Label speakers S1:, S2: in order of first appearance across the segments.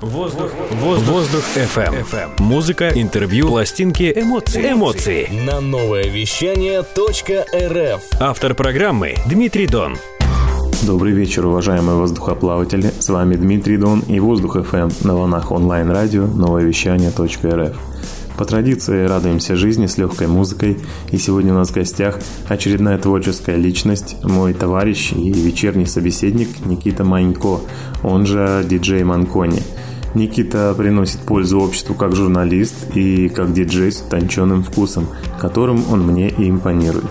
S1: Воздух. Воздух. Воздух FM. FM. Музыка, интервью, пластинки, эмоции. Эмоции.
S2: На новое вещание .рф.
S1: Автор программы Дмитрий Дон.
S3: Добрый вечер, уважаемые воздухоплаватели. С вами Дмитрий Дон и Воздух FM на волнах онлайн-радио новое вещание .рф. По традиции радуемся жизни с легкой музыкой, и сегодня у нас в гостях очередная творческая личность, мой товарищ и вечерний собеседник Никита Манько, он же диджей Манкони – Никита приносит пользу обществу как журналист и как диджей с утонченным вкусом, которым он мне и импонирует.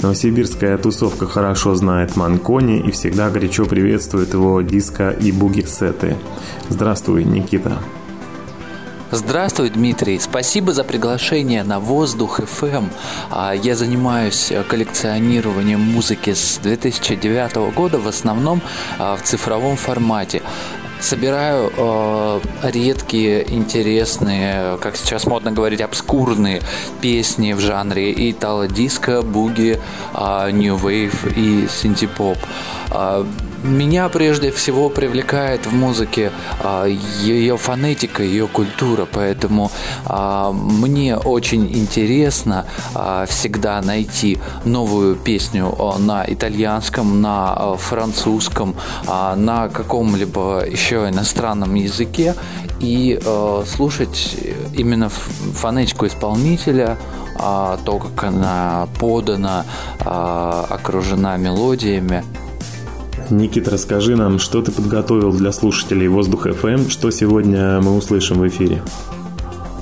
S3: Новосибирская тусовка хорошо знает Манкони и всегда горячо приветствует его диско и буги-сеты. Здравствуй, Никита.
S4: Здравствуй, Дмитрий. Спасибо за приглашение на Воздух FM. А, я занимаюсь коллекционированием музыки с 2009 года, в основном а, в цифровом формате собираю э, редкие, интересные, как сейчас модно говорить, обскурные песни в жанре итало-диско, буги, э, wave и синтепоп. Э, меня прежде всего привлекает в музыке а, ее фонетика, ее культура, поэтому а, мне очень интересно а, всегда найти новую песню на итальянском, на французском, на каком-либо еще иностранном языке и слушать именно фонетику исполнителя, то, как она подана, окружена мелодиями.
S3: Никит, расскажи нам, что ты подготовил для слушателей Воздух FM, что сегодня мы услышим в эфире.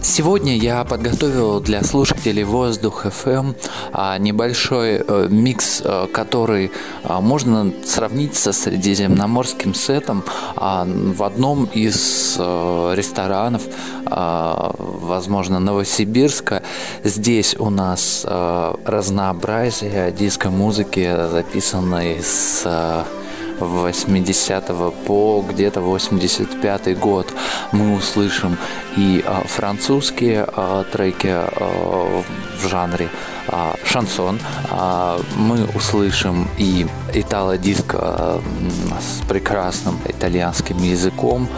S4: Сегодня я подготовил для слушателей Воздух FM а, небольшой э, микс, э, который а, можно сравнить со средиземноморским сетом а, в одном из э, ресторанов, возможно, Новосибирска. Здесь у нас разнообразие диско-музыки, записанной с 80 по где-то 85 год мы услышим и а, французские а, треки а, в жанре шансон. Мы услышим и итало-диско а, с прекрасным итальянским языком.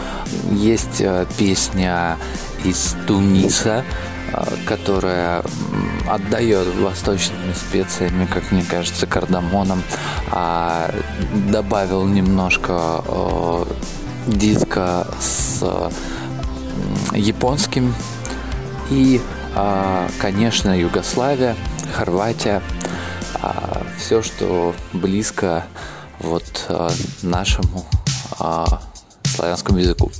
S4: Есть песня из Туниса, которая отдает восточными специями, как мне кажется, кардамоном. А добавил немножко э, диска с японским и, э, конечно, Югославия, Хорватия, э, все, что близко вот э, нашему э, славянскому языку.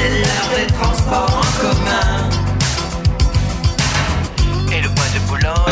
S5: c'est l'heure des transports en commun.
S6: Et le bois de Boulogne.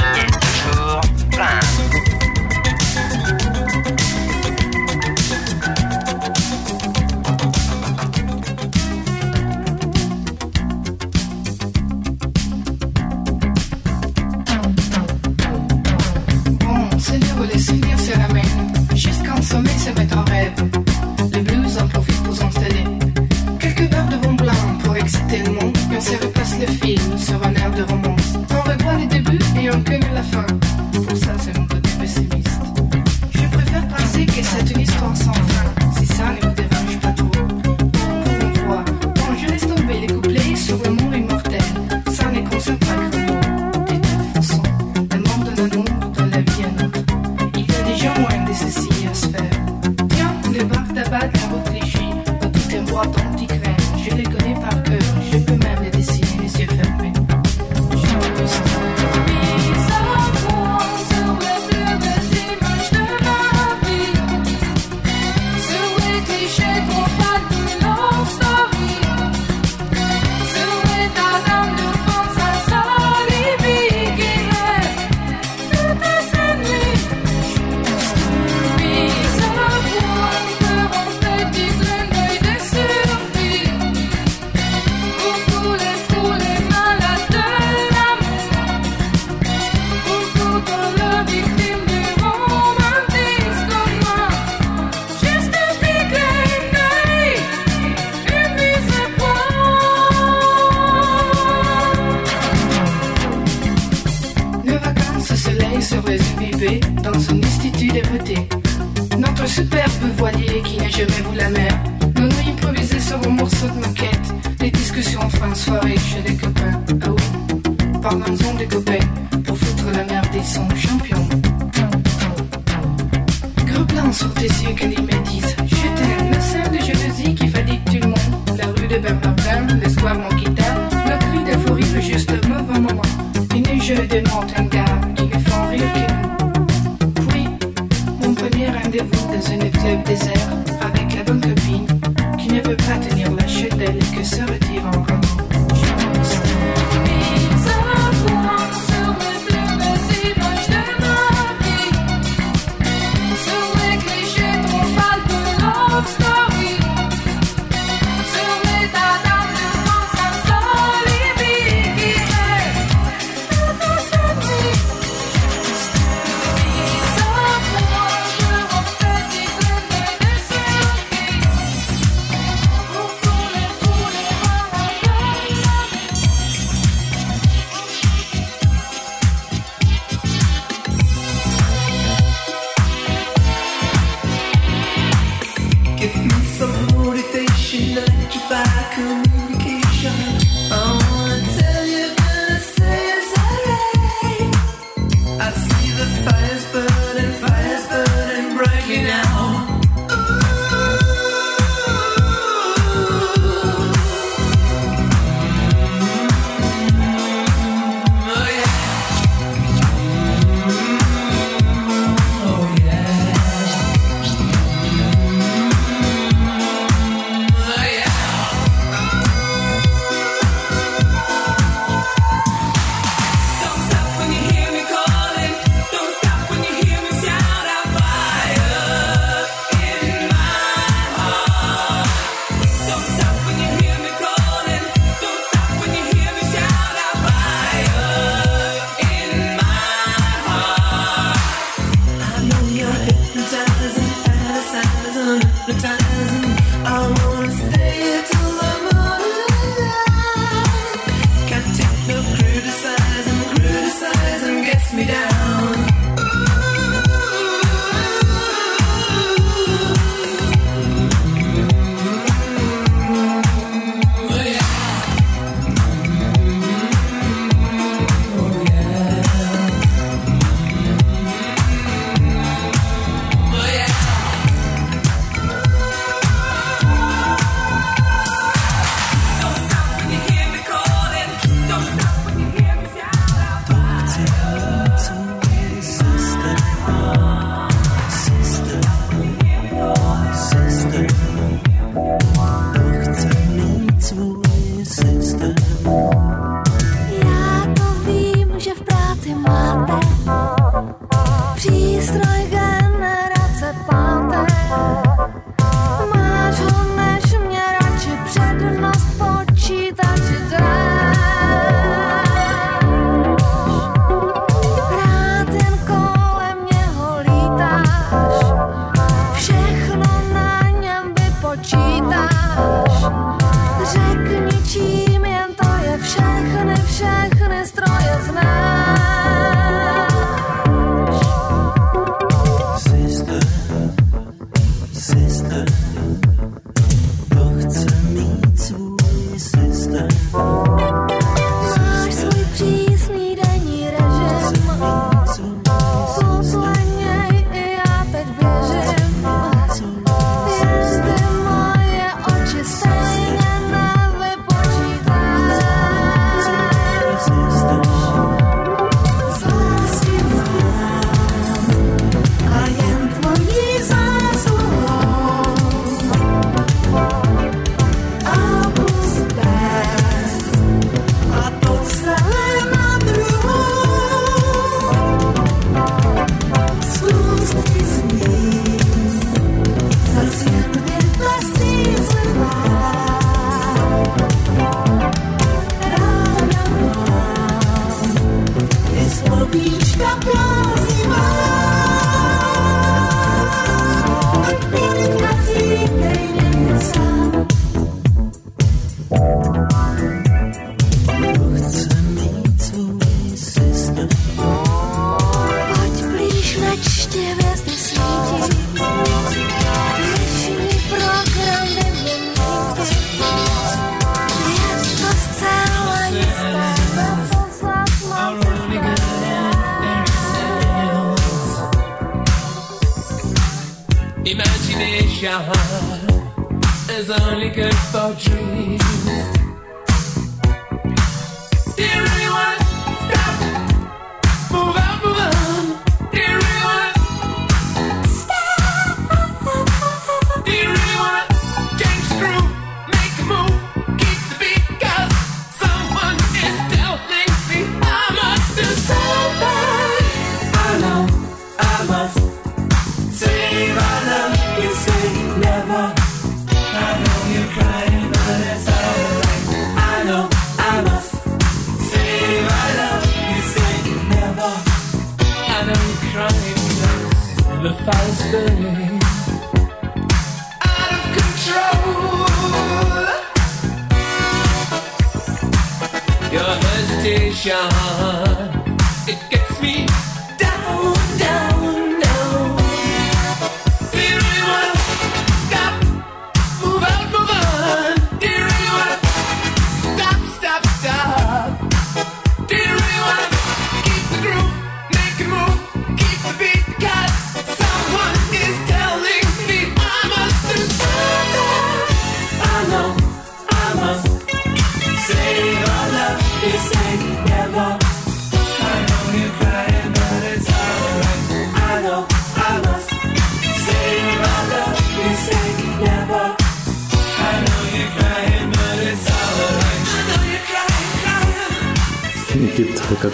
S7: communication.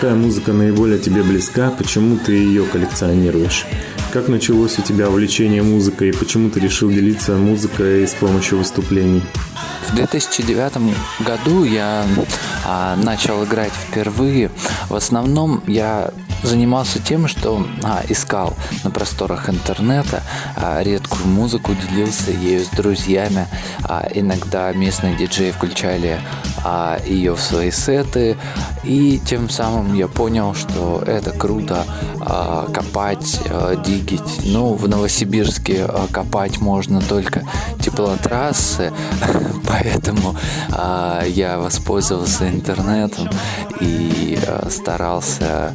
S7: Какая музыка наиболее тебе близка, почему ты ее коллекционируешь? Как началось у тебя увлечение музыкой и почему ты решил делиться музыкой с помощью выступлений?
S4: В 2009 году я а, начал играть впервые. В основном я занимался тем, что а, искал на просторах интернета а, редкую музыку, делился ею с друзьями. А, иногда местные диджеи включали а, ее в свои сеты, и тем самым я понял, что это круто а, копать, а, дигить. Ну, в Новосибирске а, копать можно только теплотрассы, поэтому а, я воспользовался интернетом и а, старался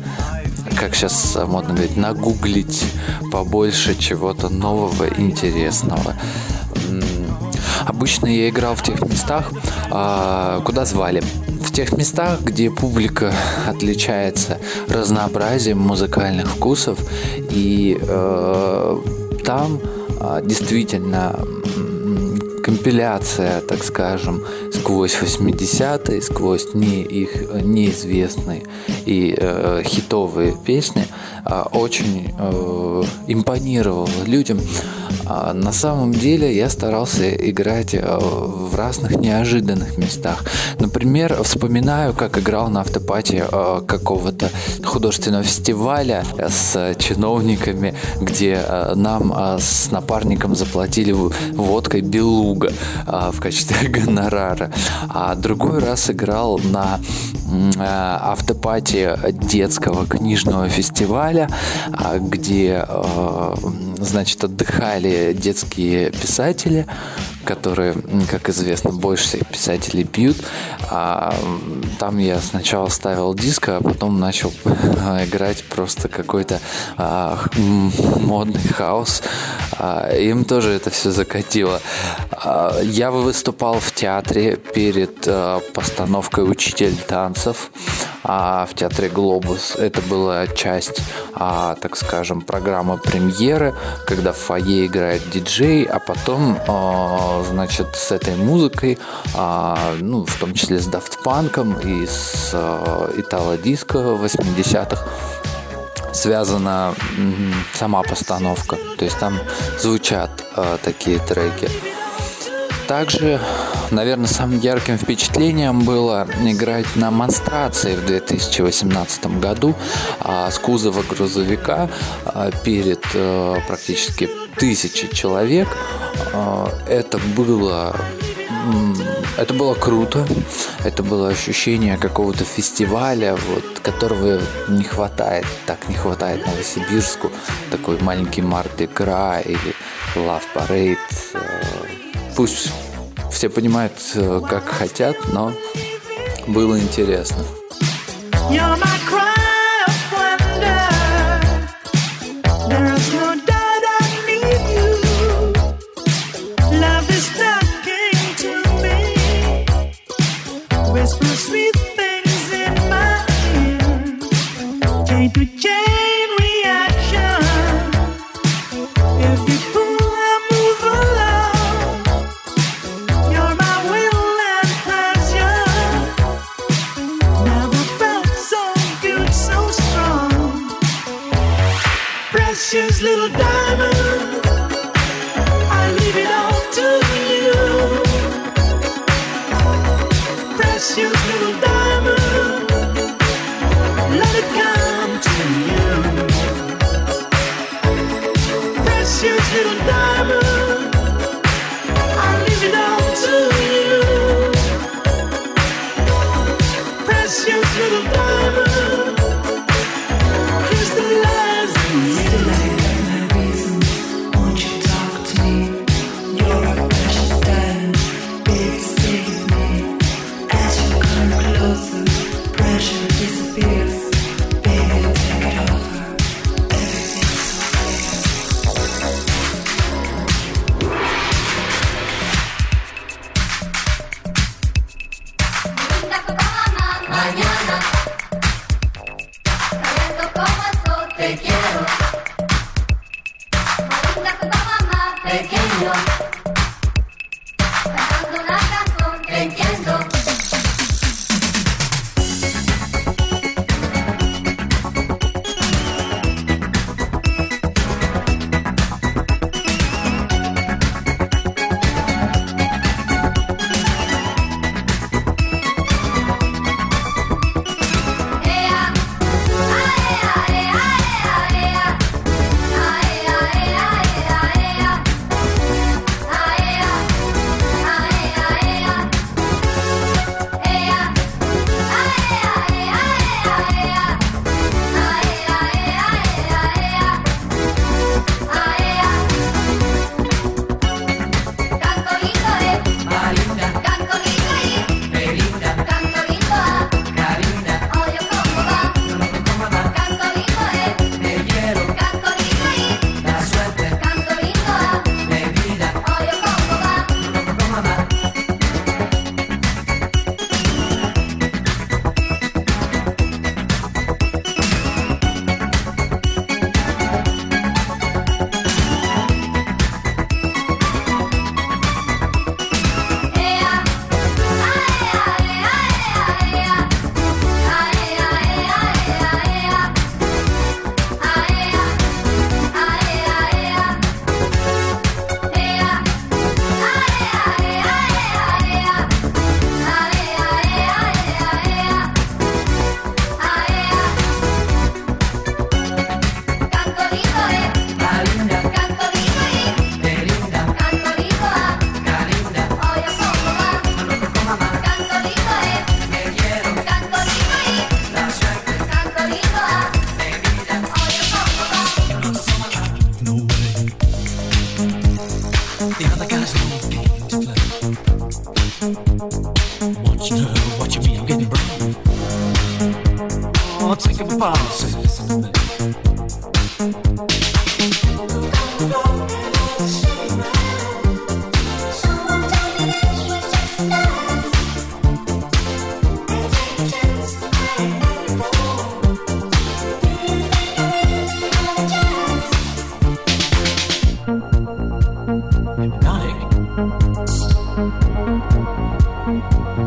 S4: как сейчас модно говорить, нагуглить побольше чего-то нового, интересного. Обычно я играл в тех местах, а, куда звали. В тех местах, где публика отличается разнообразием музыкальных вкусов, и э, там э, действительно компиляция, так скажем, сквозь 80-е, сквозь не их неизвестные и э, хитовые песни э, очень э, импонировала людям. А на самом деле я старался играть э, в разных неожиданных местах. Например, вспоминаю, как играл на автопате э, какого-то художественного фестиваля с чиновниками, где э, нам с напарником заплатили водкой белуга в качестве гонорара. А другой раз играл на автопате детского книжного фестиваля, где, значит, отдыхали детские писатели, которые, как известно, больше всех писателей пьют. А там я сначала ставил диск, а потом начал играть просто какой-то а, модный хаос. А, им тоже это все закатило. А, я выступал в театре перед а, постановкой «Учитель танцев» а, в театре «Глобус». Это была часть, а, так скажем, программы премьеры, когда в фойе играет диджей, а потом, а, значит, с этой музыкой, а, ну, в том числе с Daft Punk и с а, Итало-диско 80-х, связана сама постановка. То есть там звучат э, такие треки. Также, наверное, самым ярким впечатлением было играть на монстрации в 2018 году а, с кузова грузовика а, перед а, практически тысячей человек. А, это было это было круто, это было ощущение какого-то фестиваля, вот, которого не хватает, так не хватает Новосибирску, такой маленький Марди Гра или Love Parade, пусть все понимают, э, как хотят, но было интересно. You're my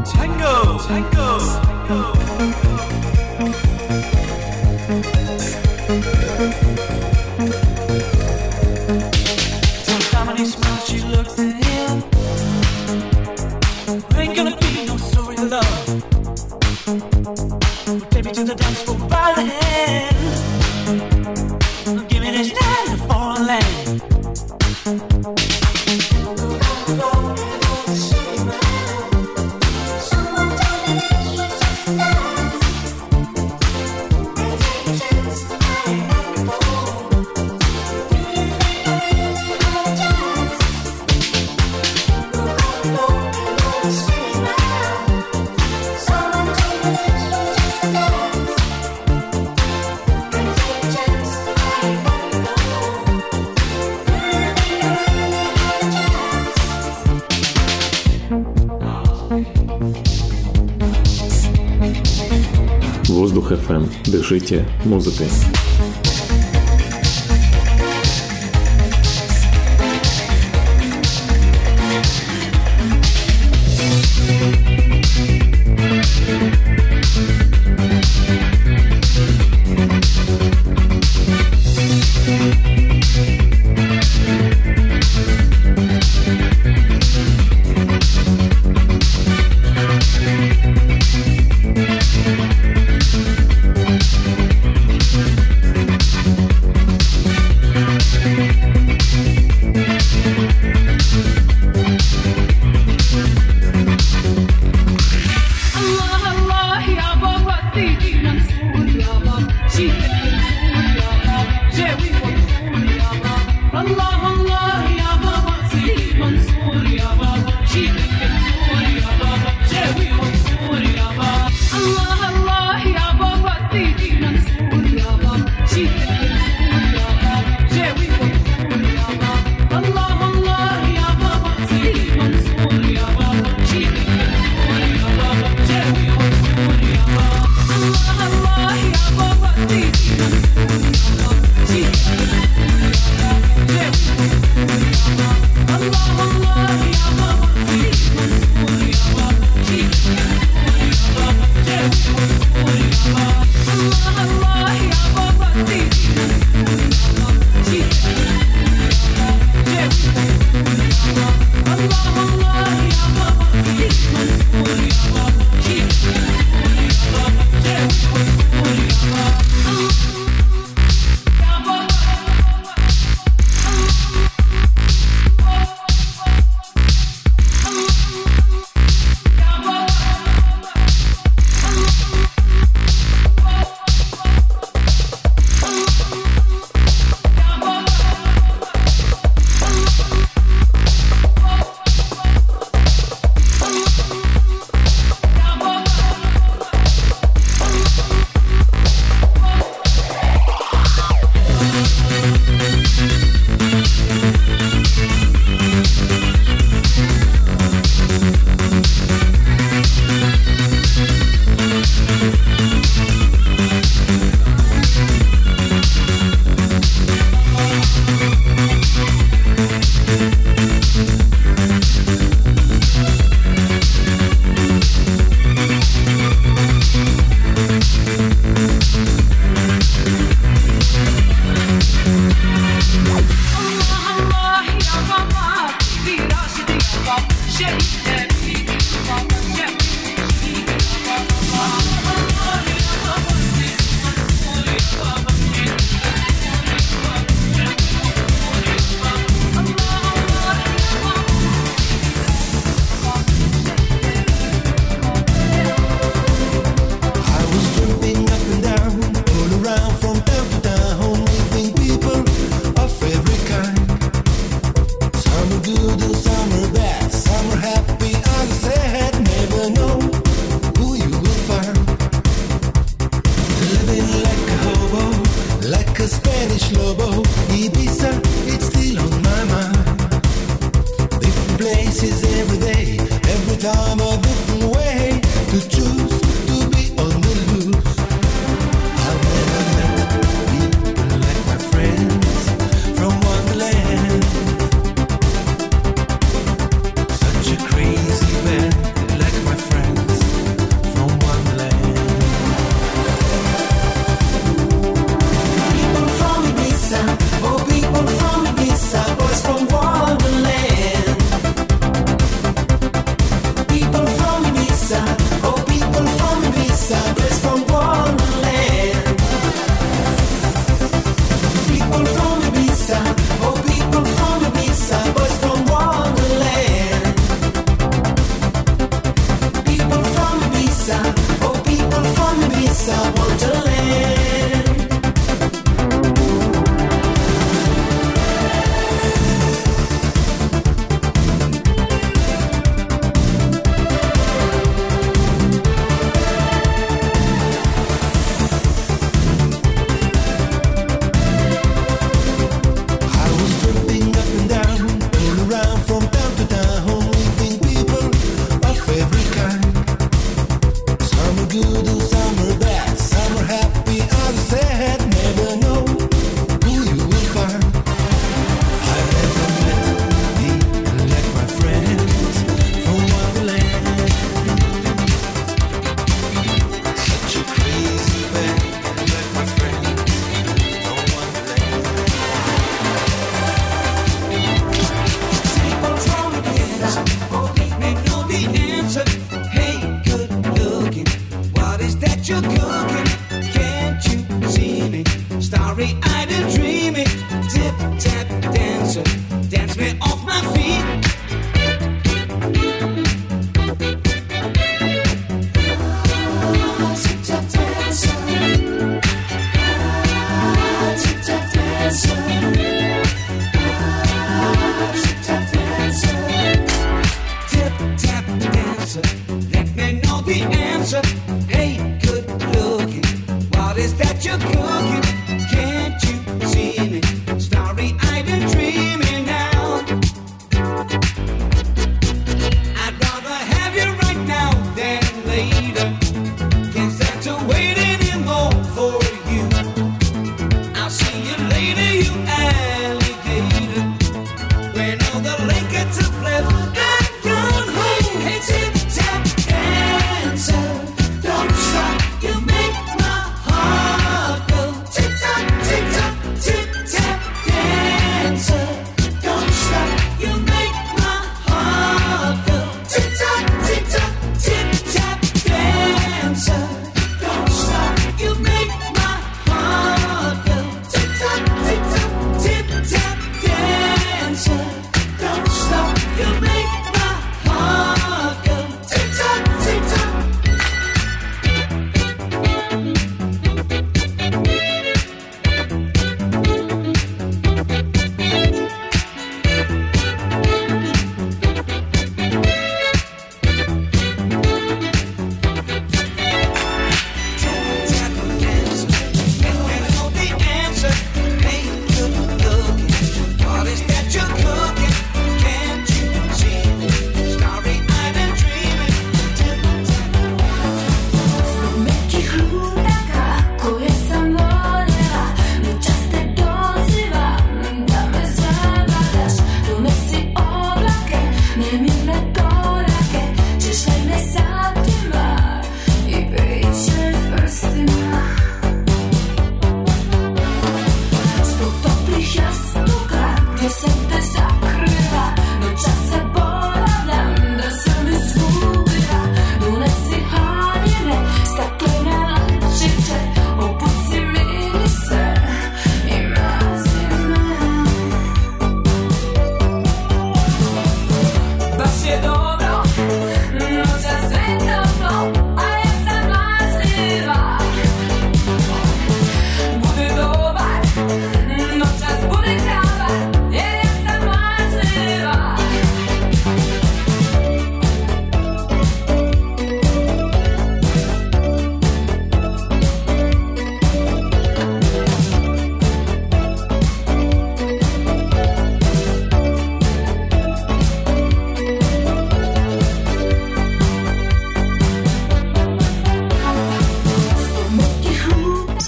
S8: Tango, tango, tango. Dominique's smiles she looks at him.
S3: развития музыкой.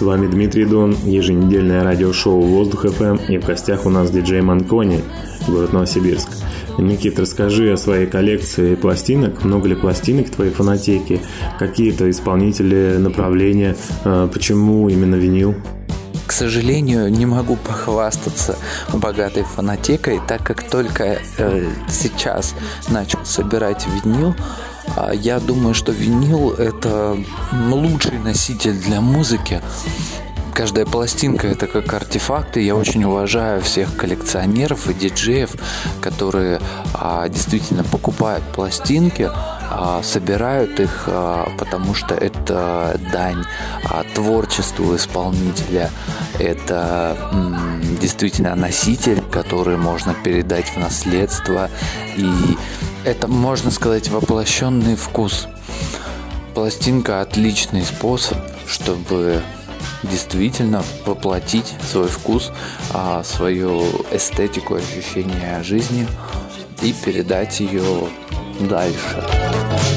S3: Вами Дмитрий Дон, еженедельное радиошоу «Воздух ФМ» и в гостях у нас диджей Манкони, город Новосибирск. Никит, расскажи о своей коллекции пластинок. Много ли пластинок в твоей фонотеке? Какие-то исполнители, направления? Э, Почему именно винил?
S4: К сожалению, не могу похвастаться богатой фонотекой, так как только э, сейчас начал собирать винил. А Я думаю, что винил это лучший носитель для музыки. Каждая пластинка это как артефакт, и я очень уважаю всех коллекционеров и диджеев, которые а, действительно покупают пластинки, а, собирают их, а, потому что это дань а, творчеству исполнителя, это м, действительно носитель, который можно передать в наследство, и это, можно сказать, воплощенный вкус. Пластинка отличный способ, чтобы действительно воплотить свой вкус, а, свою эстетику, ощущение жизни и передать ее дальше.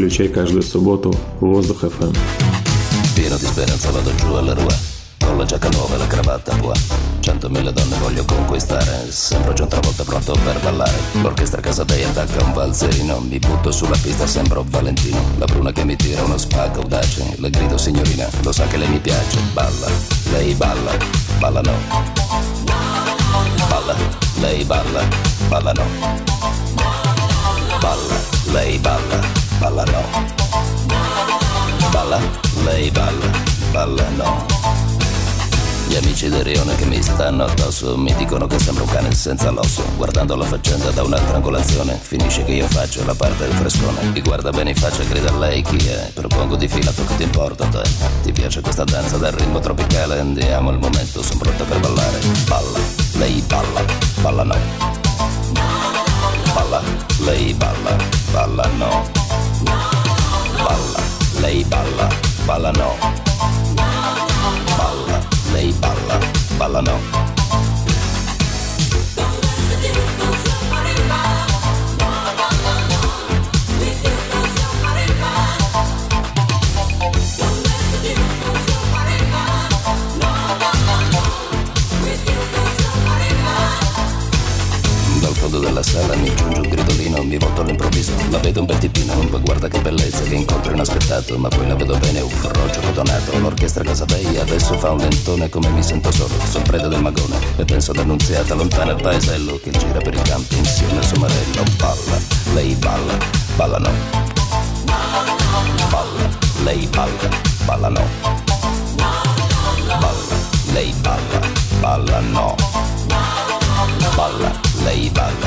S3: музыки? Включай каждую субботу Воздух FM.
S9: Pieno di speranza vado giù alle rue Con la giacca nuova e la cravatta tua Centomila donne voglio conquistare Sembro già volta pronto per ballare L'orchestra a casa dei attacca un valzerino Mi butto sulla pista, sembro Valentino La bruna che mi tira uno spacco audace Le grido signorina, lo sa che lei mi piace Balla, lei balla, balla no Balla, lei balla, balla no Balla, lei balla, balla no Balla, lei balla, balla no. Gli amici del Rione che mi stanno addosso mi dicono che sembro un cane senza l'osso. Guardando la faccenda da un'altra angolazione, finisce che io faccio la parte del frescone. Mi guarda bene in faccia e grida a lei chi è. Propongo di fila, che ti importa te. Ti piace questa danza dal ritmo tropicale? Andiamo al momento, sono pronta per ballare. Balla, lei balla, balla no. Balla, lei balla, balla no. Balla, lei balla, balla no. Balla, lei balla, balla no. Della sala mi giunge un gridolino, mi volto all'improvviso, la vedo un bel tipino, guarda che bellezza, che incontro inaspettato, ma poi la vedo bene, un froggio cotonato, l'orchestra Casabei adesso fa un lentone come mi sento solo, sono preda del magone, e penso d'annunziata lontana al paesello, che gira per i campi insieme al suo marello, balla, lei balla, balla no. Balla, lei balla, balla no. Balla, lei balla, balla no. Balla, lei balla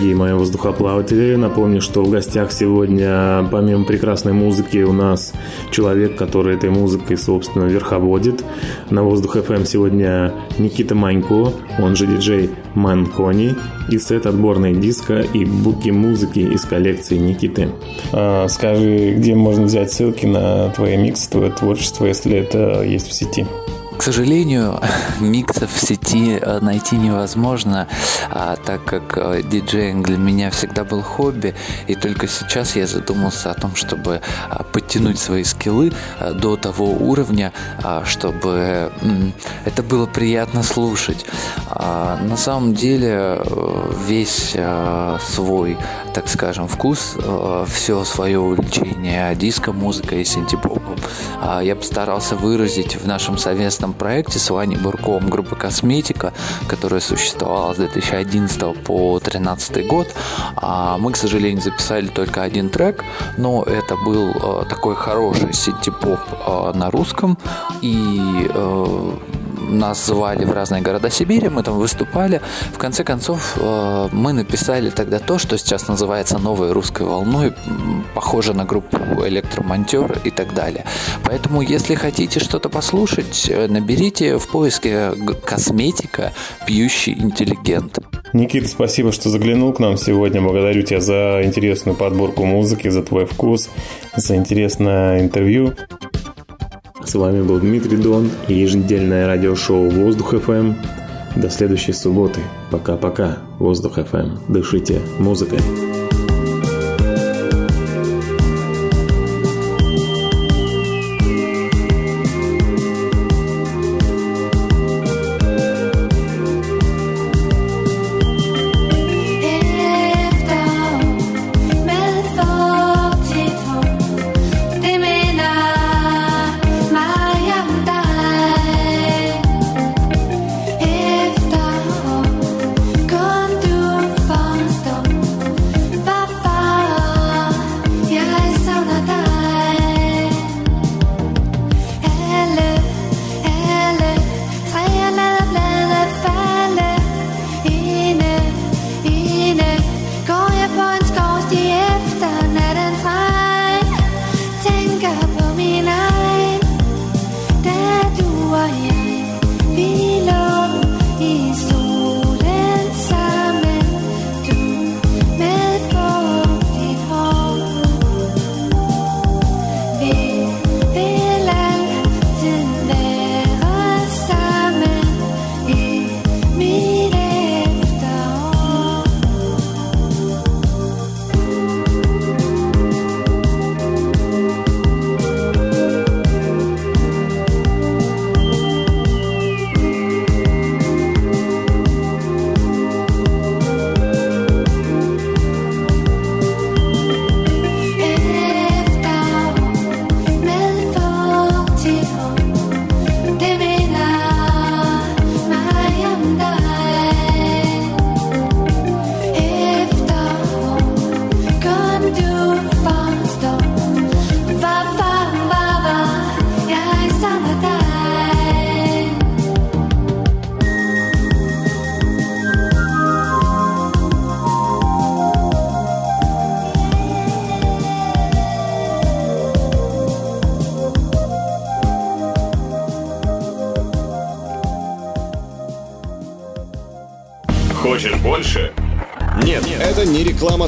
S3: дорогие мои воздухоплаватели. Напомню, что в гостях сегодня, помимо прекрасной музыки, у нас человек, который этой музыкой, собственно, верховодит. На Воздух FM сегодня Никита Манько, он же диджей Манкони, и сет отборной диска и буки музыки из коллекции Никиты. А, скажи, где можно взять ссылки на твои миксы, твое творчество, если это есть в сети?
S4: К сожалению, миксов в сети э, найти невозможно, а, так как э, диджеинг для меня всегда был хобби, и только сейчас я задумался о том, чтобы а, подтянуть свои скиллы а, до того уровня, а, чтобы это было приятно слушать. А, На самом деле э, весь э, свой, так скажем, вкус, все свое увлечение диско-музыкой и синтепопом я постарался выразить в нашем совместном проекте с Ваней Бурковым группы «Косметика», которая существовала с 2011 по 2013 год. А Мы, к сожалению, записали только один трек, но это был э, такой хороший синтепоп э, на русском, и э, нас звали в разные города Сибири, мы там выступали. В конце концов, э, мы написали тогда то, что сейчас называется новой русской волной, похоже на группу электромонтер и так далее. Поэтому, если хотите что-то послушать, э, наберите в поиске косметика пьющий интеллигент.
S3: Никита, спасибо, что заглянул к нам сегодня. Благодарю тебя за интересную подборку музыки, за твой вкус, за интересное интервью. С вами был Дмитрий Дон и еженедельное радиошоу «Воздух ФМ». До следующей субботы. Пока-пока. «Воздух ФМ». Дышите музыкой.